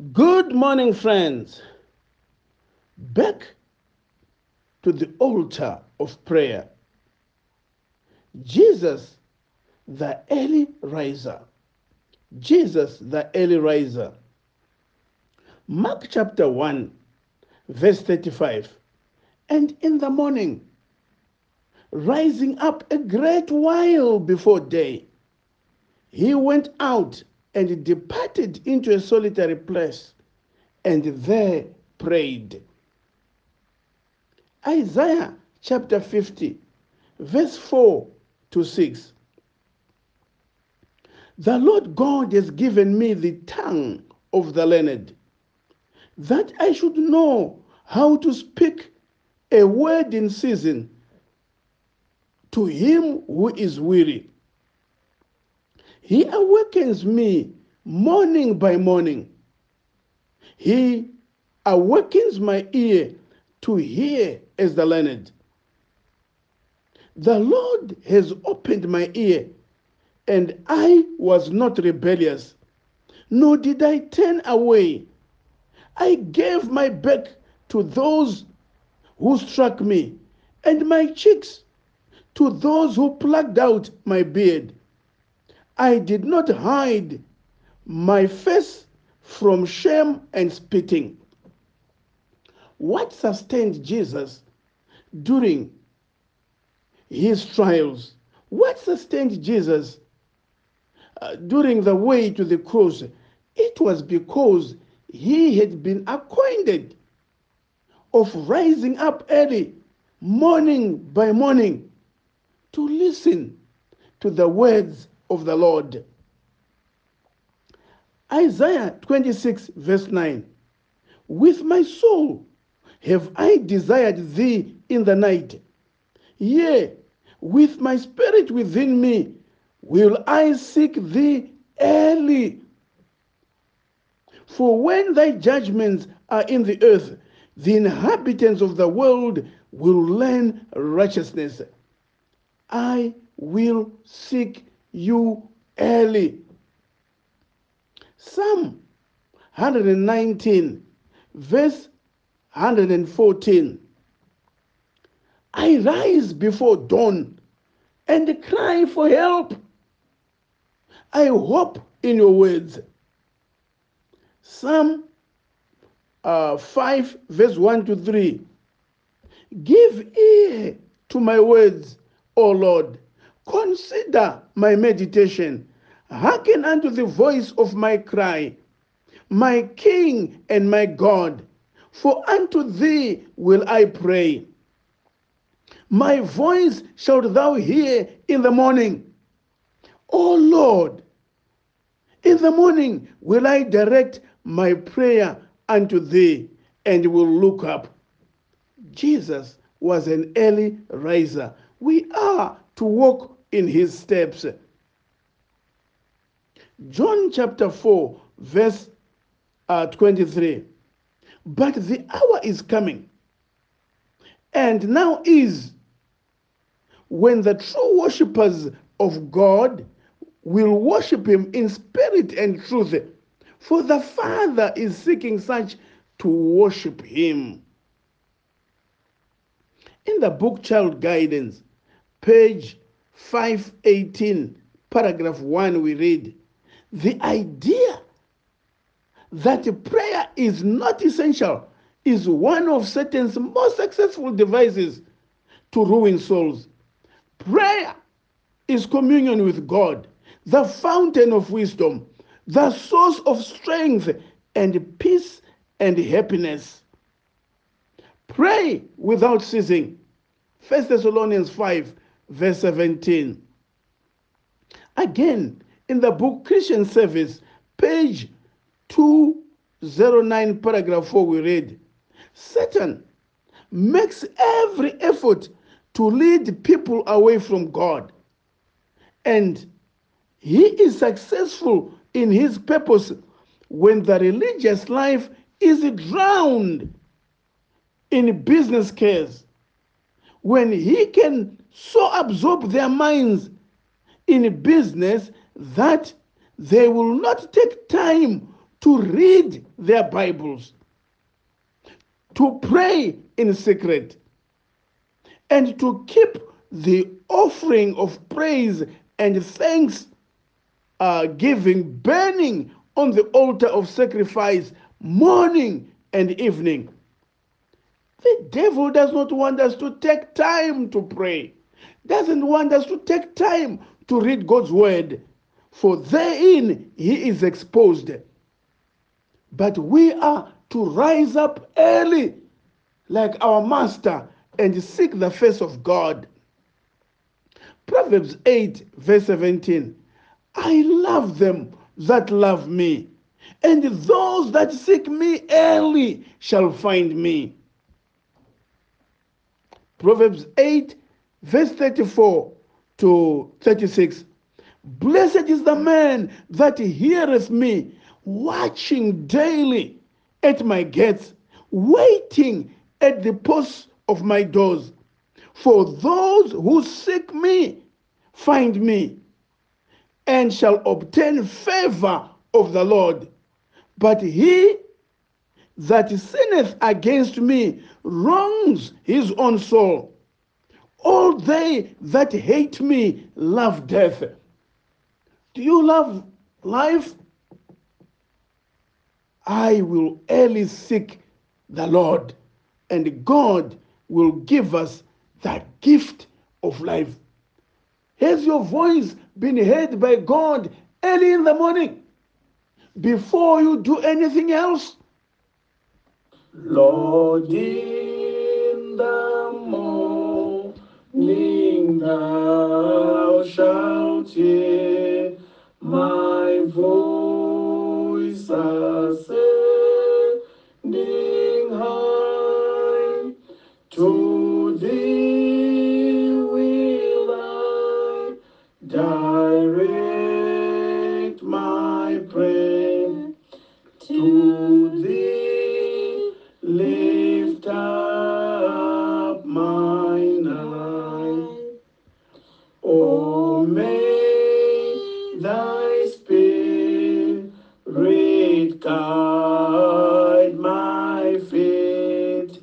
Good morning, friends. Back to the altar of prayer. Jesus, the early riser. Jesus, the early riser. Mark chapter 1, verse 35. And in the morning, rising up a great while before day, he went out and departed into a solitary place and there prayed. Isaiah chapter 50, verse 4 to 6. The Lord God has given me the tongue of the learned, that I should know how to speak a word in season to him who is weary. He awakens me morning by morning. He awakens my ear to hear as the learned. The Lord has opened my ear, and I was not rebellious, nor did I turn away. I gave my back to those who struck me, and my cheeks to those who plucked out my beard. I did not hide my face from shame and spitting. What sustained Jesus during his trials? What sustained Jesus uh, during the way to the cross? It was because he had been acquainted of rising up early, morning by morning, to listen to the words of the Lord. Isaiah 26, verse 9 With my soul have I desired thee in the night. Yea, with my spirit within me will I seek thee early. For when thy judgments are in the earth, the inhabitants of the world will learn righteousness. I will seek you early. Psalm 119, verse 114. I rise before dawn and cry for help. I hope in your words. Psalm uh, 5, verse 1 to 3. Give ear to my words, O Lord. Consider my meditation. Hearken unto the voice of my cry, my King and my God, for unto thee will I pray. My voice shalt thou hear in the morning. O Lord, in the morning will I direct my prayer unto thee and will look up. Jesus was an early riser. We are to walk in his steps. John chapter 4, verse uh, 23. But the hour is coming, and now is when the true worshippers of God will worship him in spirit and truth. For the Father is seeking such to worship him. In the book Child Guidance, page 518, paragraph 1, we read, the idea that prayer is not essential is one of Satan's most successful devices to ruin souls. Prayer is communion with God, the fountain of wisdom, the source of strength and peace and happiness. Pray without ceasing. 1 Thessalonians 5, verse 17. Again, in the book Christian Service, page 209, paragraph 4, we read Satan makes every effort to lead people away from God. And he is successful in his purpose when the religious life is drowned in business cares. When he can so absorb their minds in business that they will not take time to read their Bibles, to pray in secret, and to keep the offering of praise and thanks uh, giving burning on the altar of sacrifice morning and evening. The devil does not want us to take time to pray, doesn't want us to take time to read God's word, for therein he is exposed. But we are to rise up early, like our master, and seek the face of God. Proverbs 8, verse 17 I love them that love me, and those that seek me early shall find me. Proverbs 8, verse 34 to 36. Blessed is the man that heareth me, watching daily at my gates, waiting at the posts of my doors. For those who seek me find me, and shall obtain favor of the Lord. But he that sinneth against me wrongs his own soul. All they that hate me love death. Do you love life? I will early seek the Lord, and God will give us that gift of life. Has your voice been heard by God early in the morning before you do anything else? Lord, morning thou shalt my voice ascending high. To thee will I direct my prayer. Guide my feet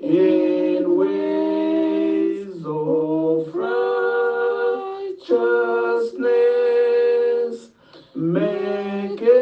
in ways of righteousness. Make every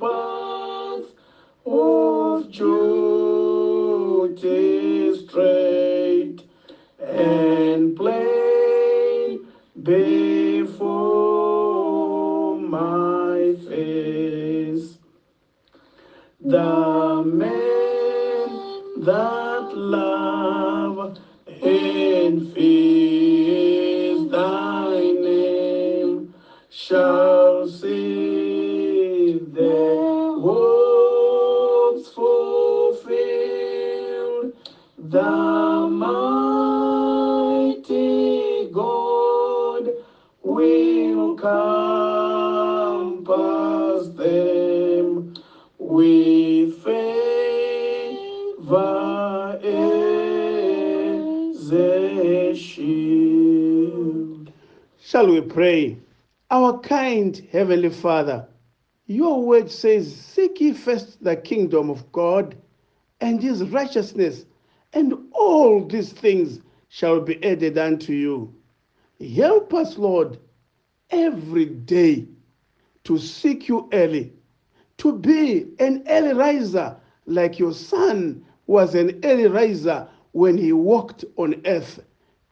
path of duty straight and plain before that love and fear thy name shall see the hopes fulfilled. The shield. Shall we pray? Our kind Heavenly Father, your word says, Seek ye first the kingdom of God and his righteousness, and all these things shall be added unto you. Help us, Lord, every day to seek you early, to be an early riser like your son was an early riser when he walked on earth.